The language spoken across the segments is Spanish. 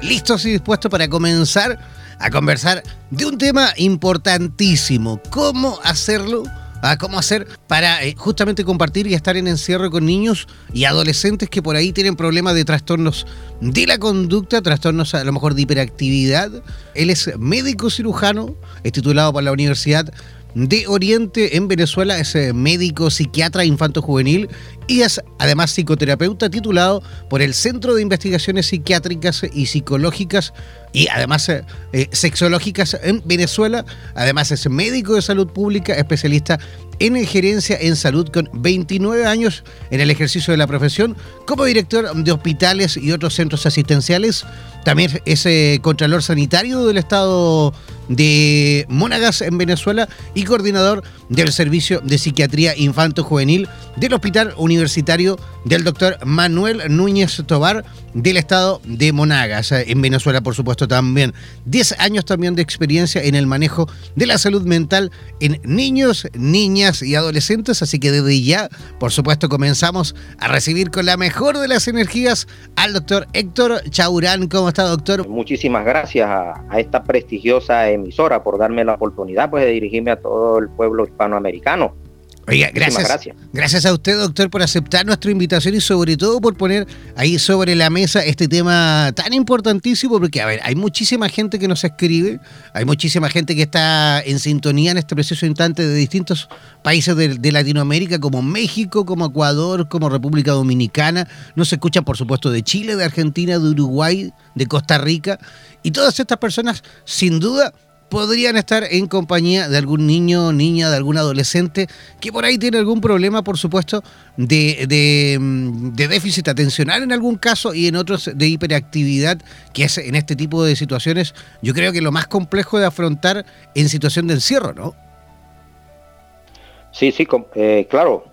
listos y dispuestos para comenzar a conversar de un tema importantísimo, cómo hacerlo, ah, cómo hacer para eh, justamente compartir y estar en encierro con niños y adolescentes que por ahí tienen problemas de trastornos de la conducta, trastornos a lo mejor de hiperactividad. Él es médico cirujano, es titulado por la Universidad de Oriente en Venezuela, es eh, médico psiquiatra infanto juvenil y es además psicoterapeuta titulado por el Centro de Investigaciones Psiquiátricas y Psicológicas y además eh, eh, sexológicas en Venezuela. Además es médico de salud pública, especialista en gerencia en salud con 29 años en el ejercicio de la profesión como director de hospitales y otros centros asistenciales. También es contralor sanitario del estado de Monagas en Venezuela y coordinador del Servicio de Psiquiatría Infanto Juvenil del Hospital Universitario del doctor Manuel Núñez Tobar del estado de Monagas, eh, en Venezuela por supuesto también. 10 años también de experiencia en el manejo de la salud mental en niños, niñas y adolescentes, así que desde ya, por supuesto, comenzamos a recibir con la mejor de las energías al doctor Héctor Chaurán. ¿Cómo está, doctor? Muchísimas gracias a, a esta prestigiosa emisora por darme la oportunidad pues, de dirigirme a todo el pueblo hispanoamericano Oiga, gracias, gracias. a usted, doctor, por aceptar nuestra invitación y sobre todo por poner ahí sobre la mesa este tema tan importantísimo, porque, a ver, hay muchísima gente que nos escribe, hay muchísima gente que está en sintonía en este preciso instante de distintos países de, Latinoamérica, como México, como Ecuador, como República Dominicana, nos escuchan, por supuesto, de Chile, de Argentina, de Uruguay, de Costa Rica, y todas estas personas, sin duda, podrían estar en compañía de algún niño, niña, de algún adolescente que por ahí tiene algún problema, por supuesto, de, de, déficit atencional en algún caso y en otros de hiperactividad, que es en este tipo de situaciones, yo creo que lo más complejo de afrontar en situación de encierro, ¿no? Sí, sí, eh, claro.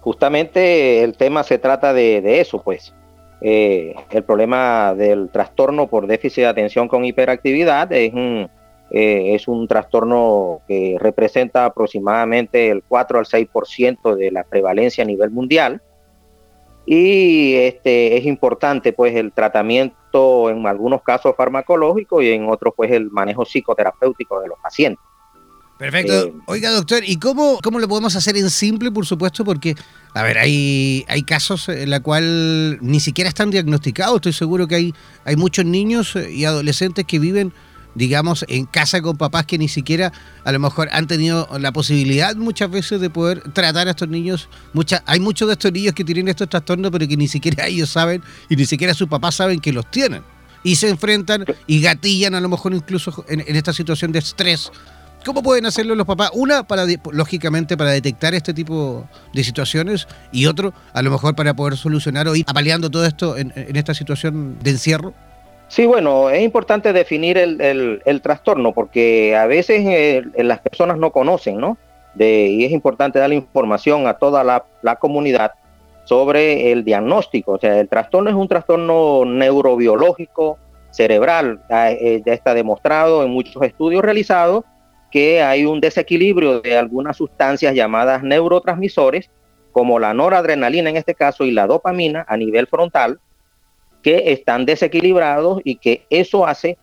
Justamente el tema se trata de, eso, pues. Eh, el problema del trastorno por déficit de atención con hiperactividad es un eh, es un trastorno que representa aproximadamente el 4 al 6% de la prevalencia a nivel mundial. Y este, es importante pues el tratamiento en algunos casos farmacológico y en otros pues el manejo psicoterapéutico de los pacientes. Perfecto. Eh, Oiga, doctor, ¿y cómo, cómo lo podemos hacer en simple, por supuesto? Porque, a ver, hay, hay casos en la cual ni siquiera están diagnosticados. Estoy seguro que hay, hay muchos niños y adolescentes que viven digamos, en casa con papás que ni siquiera a lo mejor han tenido la posibilidad muchas veces de poder tratar a estos niños. Mucha, hay muchos de estos niños que tienen estos trastornos, pero que ni siquiera ellos saben y ni siquiera sus papás saben que los tienen. Y se enfrentan y gatillan a lo mejor incluso en, esta situación de estrés. ¿Cómo pueden hacerlo los papás? Una, para lógicamente, para detectar este tipo de situaciones y otro, a lo mejor para poder solucionar o ir apaleando todo esto en esta situación de encierro. Sí, bueno, es importante definir el, trastorno porque a veces eh, las personas no conocen, ¿no? De, y es importante dar información a toda la, comunidad sobre el diagnóstico. O sea, el trastorno es un trastorno neurobiológico cerebral. Eh, ya está demostrado en muchos estudios realizados que hay un desequilibrio de algunas sustancias llamadas neurotransmisores, como la noradrenalina en este caso y la dopamina a nivel frontal, que están desequilibrados y que eso hace,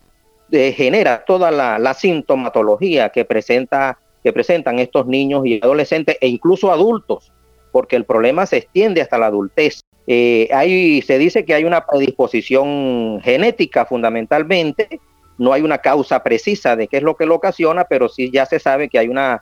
eh, genera toda la, sintomatología que, presenta, que presentan estos niños y adolescentes e incluso adultos, porque el problema se extiende hasta la adultez. Eh, se dice que hay una predisposición genética fundamentalmente, no hay una causa precisa de qué es lo que lo ocasiona, pero sí ya se sabe que hay una,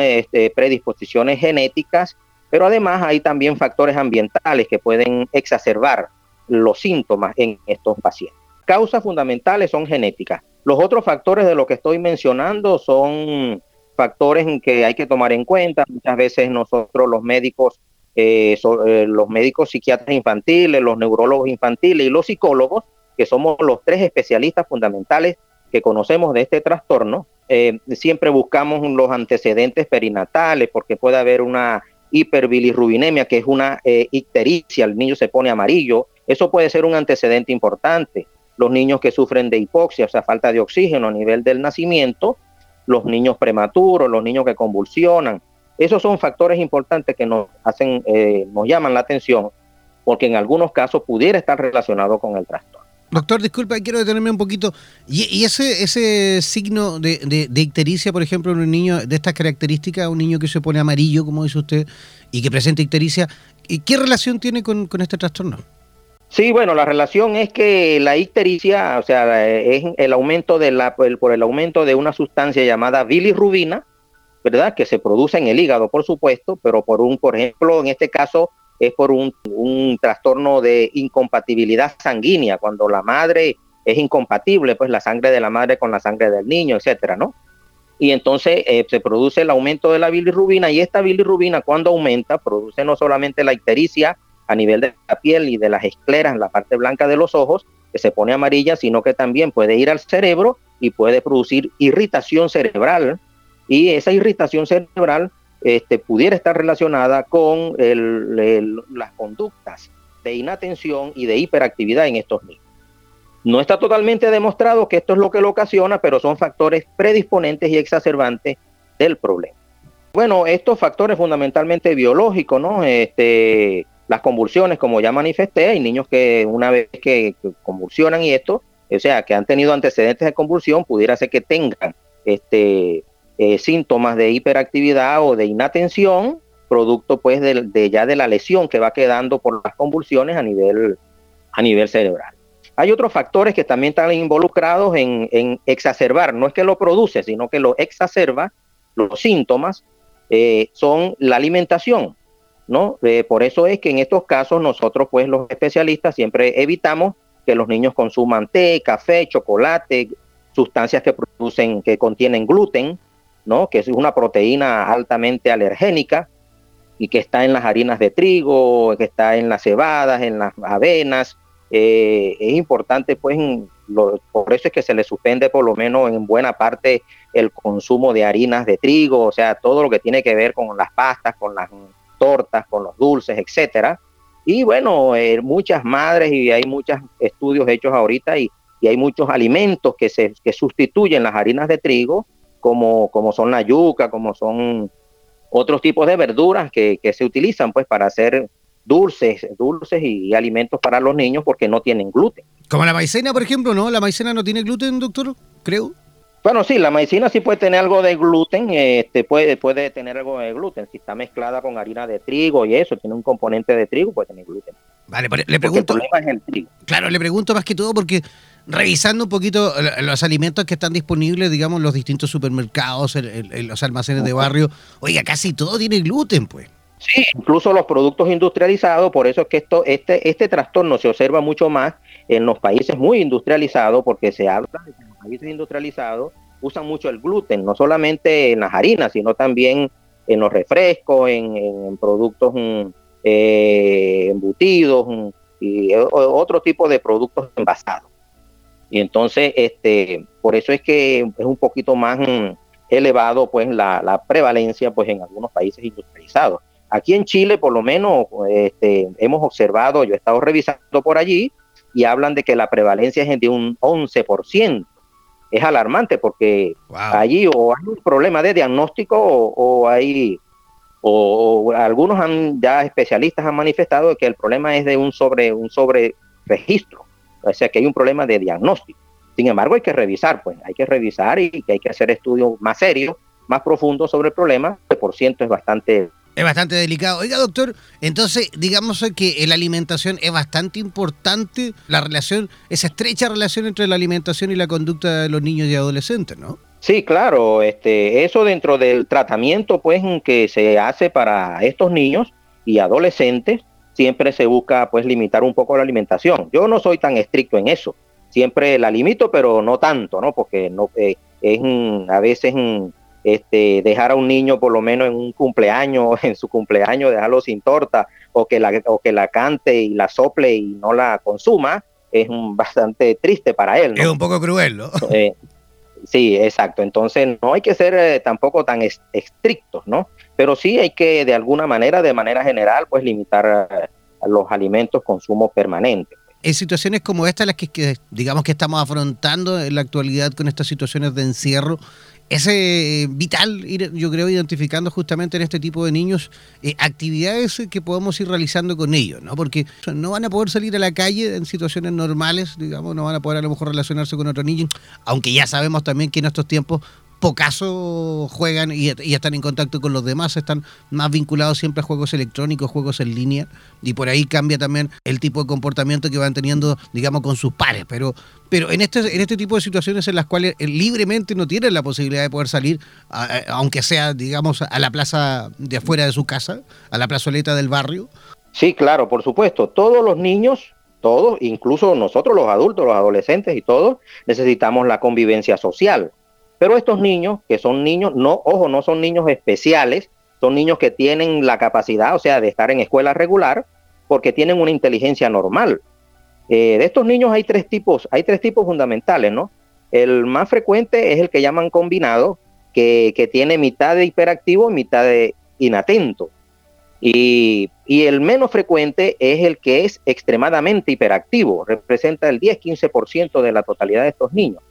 este, predisposiciones genéticas, pero además hay también factores ambientales que pueden exacerbar los síntomas en estos pacientes. Causas fundamentales son genéticas. Los otros factores de lo que estoy mencionando son factores que hay que tomar en cuenta. Muchas veces nosotros los médicos, eh, eh, los médicos psiquiatras infantiles, los neurólogos infantiles y los psicólogos, que somos los tres especialistas fundamentales que conocemos de este trastorno, eh, siempre buscamos los antecedentes perinatales porque puede haber una hiperbilirrubinemia, que es una ictericia, el niño se pone amarillo, eso puede ser un antecedente importante. Los niños que sufren de hipoxia, o sea, falta de oxígeno a nivel del nacimiento, los niños prematuros, los niños que convulsionan. Esos son factores importantes que nos hacen, eh, nos llaman la atención, porque en algunos casos pudiera estar relacionado con el trastorno. Doctor, disculpa, quiero detenerme un poquito. ¿Y, ese, ese signo de, de, ictericia, por ejemplo, en un niño de estas características, un niño que se pone amarillo, como dice usted, y que presenta ictericia, ¿qué relación tiene con, este trastorno? Sí, bueno, la relación es que la ictericia, o sea, es el aumento de la, por el aumento de una sustancia llamada bilirrubina, ¿verdad? Que se produce en el hígado, por supuesto, pero por un, por ejemplo, en este caso, es por un, trastorno de incompatibilidad sanguínea, cuando la madre es incompatible, pues la sangre de la madre con la sangre del niño, etcétera, ¿no? Y entonces eh, se produce el aumento de la bilirrubina y esta bilirrubina cuando aumenta produce no solamente la ictericia a nivel de la piel y de las escleras la parte blanca de los ojos, que se pone amarilla, sino que también puede ir al cerebro y puede producir irritación cerebral y esa irritación cerebral este, pudiera estar relacionada con las conductas de inatención y de hiperactividad en estos niños. No está totalmente demostrado que esto es lo que lo ocasiona, pero son factores predisponentes y exacerbantes del problema. Bueno, estos factores fundamentalmente biológicos, ¿no? Este, las convulsiones, como ya manifesté, hay niños que una vez que, convulsionan y esto, o sea, que han tenido antecedentes de convulsión, pudiera ser que tengan este, eh, síntomas de hiperactividad o de inatención, producto pues de, ya de la lesión que va quedando por las convulsiones a nivel, a nivel cerebral. Hay otros factores que también están involucrados en, exacerbar, no es que lo produce, sino que lo exacerba, los síntomas, eh, son la alimentación, ¿no? Eh, por eso es que en estos casos nosotros, pues los especialistas, siempre evitamos que los niños consuman té, café, chocolate, sustancias que producen, que contienen gluten, ¿no? que es una proteína altamente alergénica y que está en las harinas de trigo, que está en las cebadas, en las avenas. Eh, es importante, pues, por eso es que se le suspende por lo menos en buena parte el consumo de harinas de trigo, o sea, todo lo que tiene que ver con las pastas, con las tortas, con los dulces, etcétera. Y bueno, eh, muchas madres y hay muchos estudios hechos ahorita y, y hay muchos alimentos que, se, que sustituyen las harinas de trigo como, como son la yuca, como son otros tipos de verduras que, se utilizan pues para hacer dulces, dulces y, alimentos para los niños porque no tienen gluten. Como la maicena, por ejemplo, ¿no? La maicena no tiene gluten, doctor, creo. Bueno, sí, la maicena sí puede tener algo de gluten, este puede, puede tener algo de gluten. Si está mezclada con harina de trigo y eso, tiene un componente de trigo, puede tener gluten. Vale, le pregunto. Claro, le pregunto más que todo porque revisando un poquito los alimentos que están disponibles, digamos, en los distintos supermercados, en, los almacenes de barrio, oiga, casi todo tiene gluten, pues. Sí, incluso los productos industrializados, por eso es que esto, este, este trastorno se observa mucho más en los países muy industrializados, porque se habla de que los países industrializados usan mucho el gluten, no solamente en las harinas, sino también en los refrescos, en, productos mm, eh, embutidos mm, y otro tipo de productos envasados. Y entonces, este, por eso es que es un poquito más mm, elevado pues la, prevalencia pues en algunos países industrializados. Aquí en Chile, por lo menos, este, hemos observado, yo he estado revisando por allí y hablan de que la prevalencia es de un 11%. Es alarmante porque allí o hay un problema de diagnóstico o, hay o, algunos han, ya especialistas han manifestado que el problema es de un sobre un sobre registro o sea que hay un problema de diagnóstico. Sin embargo, hay que revisar, pues hay que revisar y que hay que hacer estudios más serios, más profundos sobre el problema, que por ciento es bastante... Es bastante delicado. Oiga, doctor, entonces digamos que la alimentación es bastante importante, la relación, esa estrecha relación entre la alimentación y la conducta de los niños y adolescentes, ¿no? Sí, claro, este, eso dentro del tratamiento pues que se hace para estos niños y adolescentes, siempre se busca pues limitar un poco la alimentación. Yo no soy tan estricto en eso, siempre la limito, pero no tanto, ¿no? Porque no eh, es a veces este, dejar a un niño por lo menos en un cumpleaños, en su cumpleaños, dejarlo sin torta o que la, o que la cante y la sople y no la consuma, es bastante triste para él. Es un poco cruel, ¿no? Eh, sí, exacto. Entonces no hay que ser eh, tampoco tan estrictos, ¿no? pero sí hay que de alguna manera, de manera general, pues limitar eh, los alimentos consumo permanente. en situaciones como esta, las que, digamos que estamos afrontando en la actualidad con estas situaciones de encierro, es eh, vital ir, yo creo, identificando justamente en este tipo de niños eh, actividades que podemos ir realizando con ellos, ¿no? Porque no van a poder salir a la calle en situaciones normales, digamos, no van a poder a lo mejor relacionarse con otro niño, aunque ya sabemos también que en estos tiempos pocaso juegan y, están en contacto con los demás, están más vinculados siempre a juegos electrónicos, juegos en línea, y por ahí cambia también el tipo de comportamiento que van teniendo, digamos, con sus pares. Pero, pero en, este, en este tipo de situaciones en las cuales eh, libremente no tienen la posibilidad de poder salir, aunque sea, digamos, a la plaza de afuera de su casa, a la plazoleta del barrio. Sí, claro, por supuesto. Todos los niños todos, incluso nosotros los adultos, los adolescentes y todos, necesitamos la convivencia social. Pero estos niños, que son niños, no, ojo, no son niños especiales, son niños que tienen la capacidad, o sea, de estar en escuela regular, porque tienen una inteligencia normal. Eh, de estos niños hay tres tipos, hay tres tipos fundamentales, ¿no? El más frecuente es el que llaman combinado, que, que tiene mitad de hiperactivo y mitad de inatento. Y, y, el menos frecuente es el que es extremadamente hiperactivo, representa el 10-15% de la totalidad de estos niños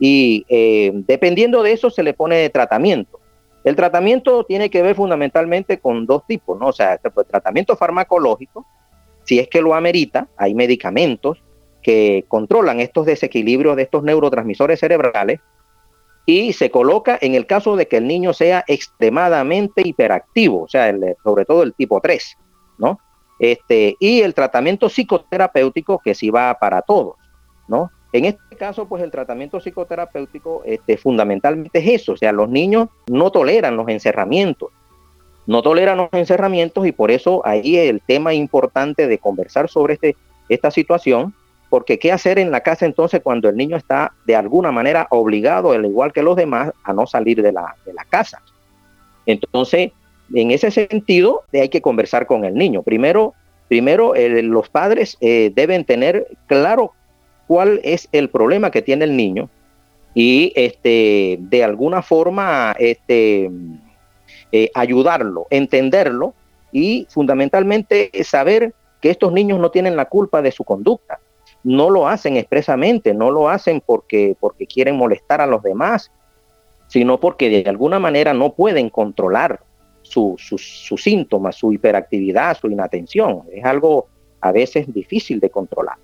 y eh, dependiendo de eso se le pone tratamiento. El tratamiento tiene que ver fundamentalmente con dos tipos, ¿no? O sea, este, pues, tratamiento farmacológico, si es que lo amerita, hay medicamentos que controlan estos desequilibrios de estos neurotransmisores cerebrales y se coloca en el caso de que el niño sea extremadamente hiperactivo, o sea, sobre todo el tipo 3, ¿no? Este, y el tratamiento psicoterapéutico que sí va para todos, ¿no? En este caso, pues el tratamiento psicoterapéutico este, fundamentalmente es eso, o sea, los niños no toleran los encerramientos, no toleran los encerramientos y por eso ahí el tema importante de conversar sobre este, esta situación, porque qué hacer en la casa entonces cuando el niño está de alguna manera obligado, al igual que los demás, a no salir de la, de la casa. Entonces, en ese sentido, hay que conversar con el niño. Primero, primero los padres eh, deben tener claro cuál es el problema que tiene el niño y este, de alguna forma este, eh, ayudarlo, entenderlo y fundamentalmente saber que estos niños no tienen la culpa de su conducta. No lo hacen expresamente, no lo hacen porque, porque quieren molestar a los demás, sino porque de alguna manera no pueden controlar sus síntomas, su hiperactividad, su inatención. Es algo a veces difícil de controlar.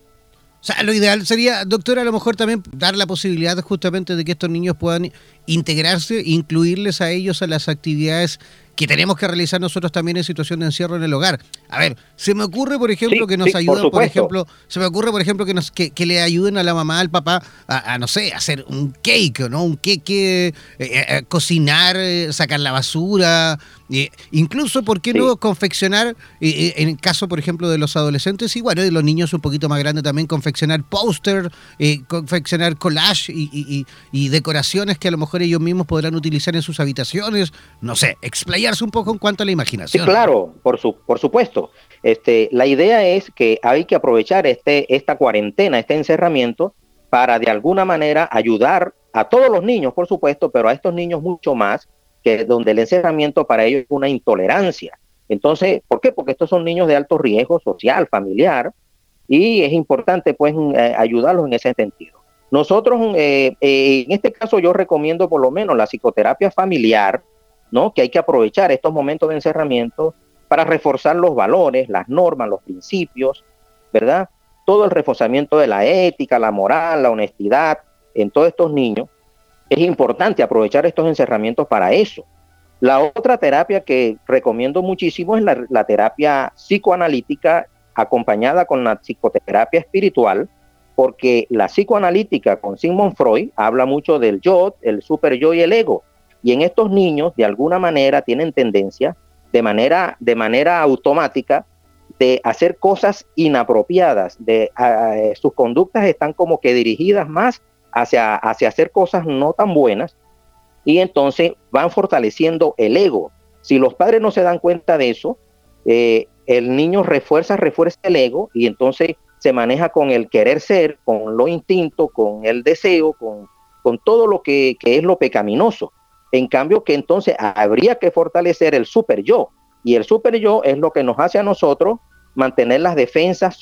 Sea, lo ideal sería, doctora, a lo mejor también dar la posibilidad justamente de que estos niños puedan integrarse, incluirles a ellos a las actividades que tenemos que realizar nosotros también en situación de encierro en el hogar. A ver, se me ocurre, por ejemplo, que nos ayuden, por, ejemplo, se me ocurre, por ejemplo, que nos que, le ayuden a la mamá, al papá, a, no sé, hacer un cake, ¿no? Un cake, eh, eh, cocinar, eh, sacar la basura, incluso, ¿por qué no confeccionar, en el caso, por ejemplo, de los adolescentes y bueno, de los niños un poquito más grandes también, confeccionar póster, confeccionar collage y, y decoraciones que a lo mejor ellos mismos podrán utilizar en sus habitaciones, no sé, explayar un poco en cuanto a la imaginación. claro, por, su, por supuesto. Este, la idea es que hay que aprovechar este, esta cuarentena, este encerramiento, para de alguna manera ayudar a todos los niños, por supuesto, pero a estos niños mucho más, que donde el encerramiento para ellos es una intolerancia. Entonces, ¿por qué? Porque estos son niños de alto riesgo social, familiar, y es importante pues eh, ayudarlos en ese sentido. Nosotros, eh, eh, en este caso, yo recomiendo por lo menos la psicoterapia familiar, ¿no? Que hay que aprovechar estos momentos de encerramiento para reforzar los valores, las normas, los principios, ¿verdad? Todo el reforzamiento de la ética, la moral, la honestidad en todos estos niños. Es importante aprovechar estos encerramientos para eso. La otra terapia que recomiendo muchísimo es la, terapia psicoanalítica acompañada con la psicoterapia espiritual, porque la psicoanalítica con Sigmund Freud habla mucho del yo, el super yo y el ego. Y en estos niños, de alguna manera, tienen tendencia, de manera, de manera automática, de hacer cosas inapropiadas, de sus conductas están como que dirigidas más hacia, hacia hacer cosas no tan buenas y entonces van fortaleciendo el ego. Si los padres no se dan cuenta de eso, eh, el niño refuerza, refuerza el ego y entonces se maneja con el querer ser, con lo instinto, con el deseo, con, con todo lo que, que es lo pecaminoso. En cambio, que entonces habría que fortalecer el super yo. Y el super yo es lo que nos hace a nosotros mantener las defensas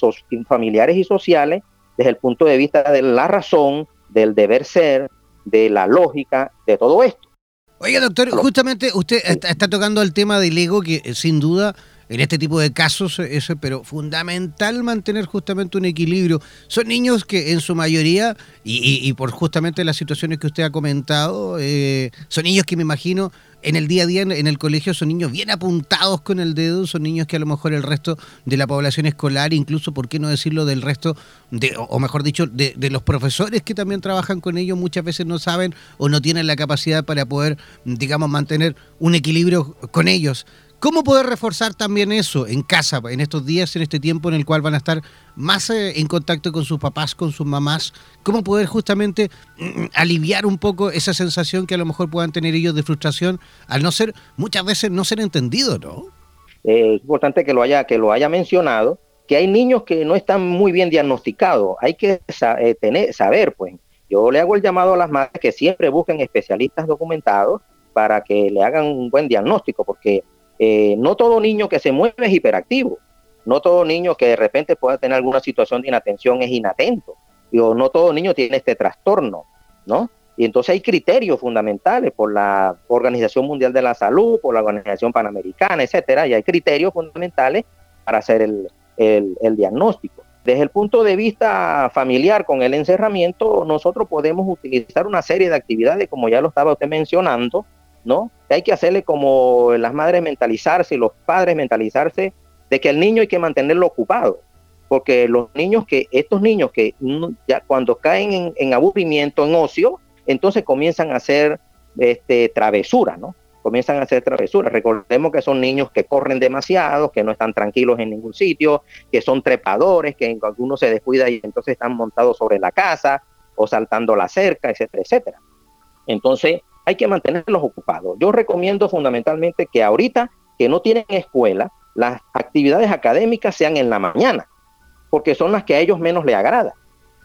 familiares y sociales desde el punto de vista de la razón, del deber ser, de la lógica, de todo esto. Oiga, doctor, justamente usted está, tocando el tema del ego, que eh, sin duda en este tipo de casos es pero fundamental mantener justamente un equilibrio. Son niños que en su mayoría, y, por justamente las situaciones que usted ha comentado, eh, son niños que me imagino en el día a día en, el colegio son niños bien apuntados con el dedo, son niños que a lo mejor el resto de la población escolar, incluso, ¿por qué no decirlo del resto, de, o mejor dicho, de, de los profesores que también trabajan con ellos, muchas veces no saben o no tienen la capacidad para poder, digamos, mantener un equilibrio con ellos. ¿Cómo poder reforzar también eso en casa, en estos días, en este tiempo en el cual van a estar más eh, en contacto con sus papás, con sus mamás? ¿Cómo poder justamente mm, aliviar un poco esa sensación que a lo mejor puedan tener ellos de frustración al no ser, muchas veces no ser entendidos, ¿no? es importante que lo haya, que lo haya mencionado, que hay niños que no están muy bien diagnosticados. Hay que eh, tener, saber, pues. Yo le hago el llamado a las madres que siempre busquen especialistas documentados para que le hagan un buen diagnóstico, porque eh, no todo niño que se mueve es hiperactivo, no todo niño que de repente pueda tener alguna situación de inatención es inatento, o no todo niño tiene este trastorno, ¿no? Y entonces hay criterios fundamentales por la Organización Mundial de la Salud, por la Organización Panamericana, etcétera, y hay criterios fundamentales para hacer el diagnóstico. Desde el punto de vista familiar con el encerramiento, nosotros podemos utilizar una serie de actividades, como ya lo estaba usted mencionando, ¿no? Hay que hacerle como las madres mentalizarse y los padres mentalizarse de que el niño hay que mantenerlo ocupado, porque los niños que, estos niños que ya cuando caen en, aburrimiento, en ocio, entonces comienzan a hacer este, travesuras, ¿no? Comienzan a hacer travesuras. Recordemos que son niños que corren demasiado, que no están tranquilos en ningún sitio, que son trepadores, que algunos se descuida y entonces están montados sobre la casa o saltando la cerca, etcétera, etcétera. Entonces, hay que mantenerlos ocupados. Yo recomiendo fundamentalmente que ahorita que no tienen escuela, las actividades académicas sean en la mañana, porque son las que a ellos menos les agrada.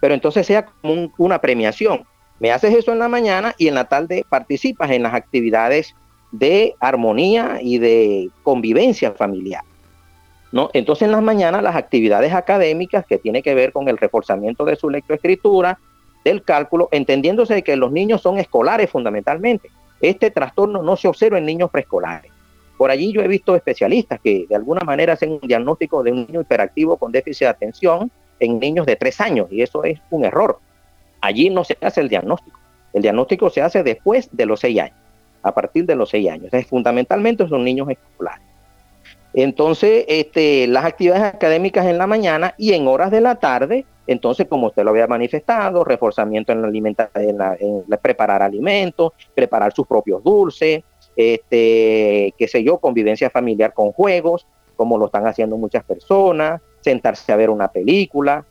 Pero entonces sea como una premiación. Me haces eso en la mañana y en la tarde participas en las actividades de armonía y de convivencia familiar. ¿no? Entonces en las mañanas las actividades académicas que tiene que ver con el reforzamiento de su lectoescritura, del cálculo, entendiéndose que los niños son escolares fundamentalmente. Este trastorno no se observa en niños preescolares. Por allí yo he visto especialistas que de alguna manera hacen un diagnóstico de un niño hiperactivo con déficit de atención en niños de tres años y eso es un error. Allí no se hace el diagnóstico. El diagnóstico se hace después de los seis años, a partir de los seis años. Es, fundamentalmente son niños escolares. Entonces, este, las actividades académicas en la mañana y en horas de la tarde entonces, como usted lo había manifestado, reforzamiento en la alimentación, en, preparar alimentos, preparar sus propios dulces, este, qué sé yo, convivencia familiar con juegos, como lo están haciendo muchas personas, sentarse a ver una película,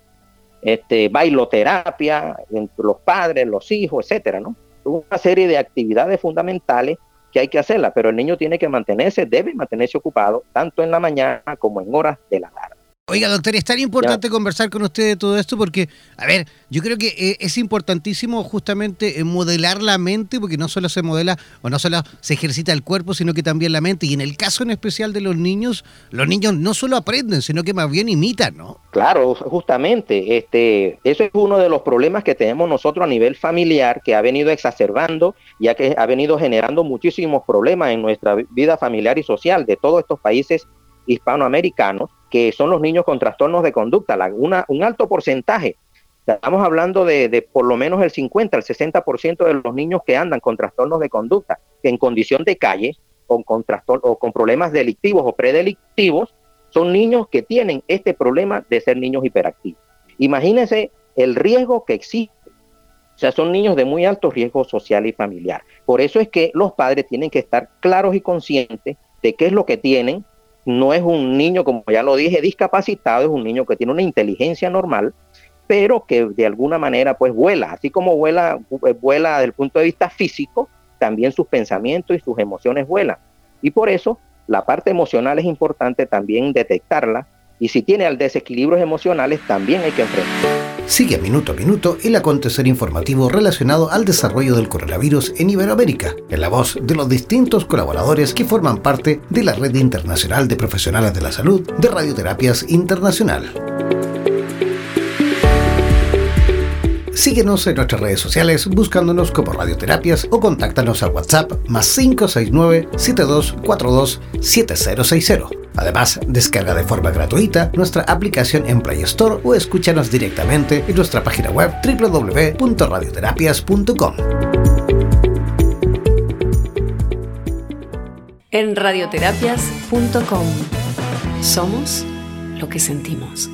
este, bailoterapia entre los padres, los hijos, etcétera, ¿no? Una serie de actividades fundamentales que hay que hacerla, pero el niño tiene que mantenerse, debe mantenerse ocupado tanto en la mañana como en horas de la tarde. Oiga, doctor, es tan importante conversar con usted de todo esto porque, a ver, yo creo que eh, es importantísimo justamente eh, modelar la mente, porque no solo se modela o no solo se ejercita el cuerpo, sino que también la mente. Y en el caso en especial de los niños, los niños no solo aprenden, sino que más bien imitan, ¿no? Claro, justamente. Este, eso es uno de los problemas que tenemos nosotros a nivel familiar, que ha venido exacerbando, ya que ha venido generando muchísimos problemas en nuestra vida familiar y social de todos estos países hispanoamericanos que son los niños con trastornos de conducta, un alto porcentaje. Estamos hablando de, por lo menos el 50, el 60% de los niños que andan con trastornos de conducta, en condición de calle o con, o con problemas delictivos o predelictivos, son niños que tienen este problema de ser niños hiperactivos. Imagínense el riesgo que existe. O sea, son niños de muy alto riesgo social y familiar. Por eso es que los padres tienen que estar claros y conscientes de qué es lo que tienen no es un niño, como ya lo dije, discapacitado, es un niño que tiene una inteligencia normal, pero que de alguna manera pues vuela, así como vuela, eh, vuela desde el punto de vista físico, también sus pensamientos y sus emociones vuelan. Y por eso la parte emocional es importante también detectarla y si tiene desequilibrios emocionales también hay que enfrentarla. Sigue minuto a minuto el acontecer informativo relacionado al desarrollo del coronavirus en Iberoamérica, en la voz de los distintos colaboradores que forman parte de la Red Internacional de Profesionales de la Salud de Radioterapias Internacional. Síguenos en nuestras redes sociales buscándonos como Radioterapias o contáctanos al WhatsApp más 569 7242 7060. Además, descarga de forma gratuita nuestra aplicación en Play Store o escúchanos directamente en nuestra página web www.radioterapias.com. En radioterapias.com somos lo que sentimos.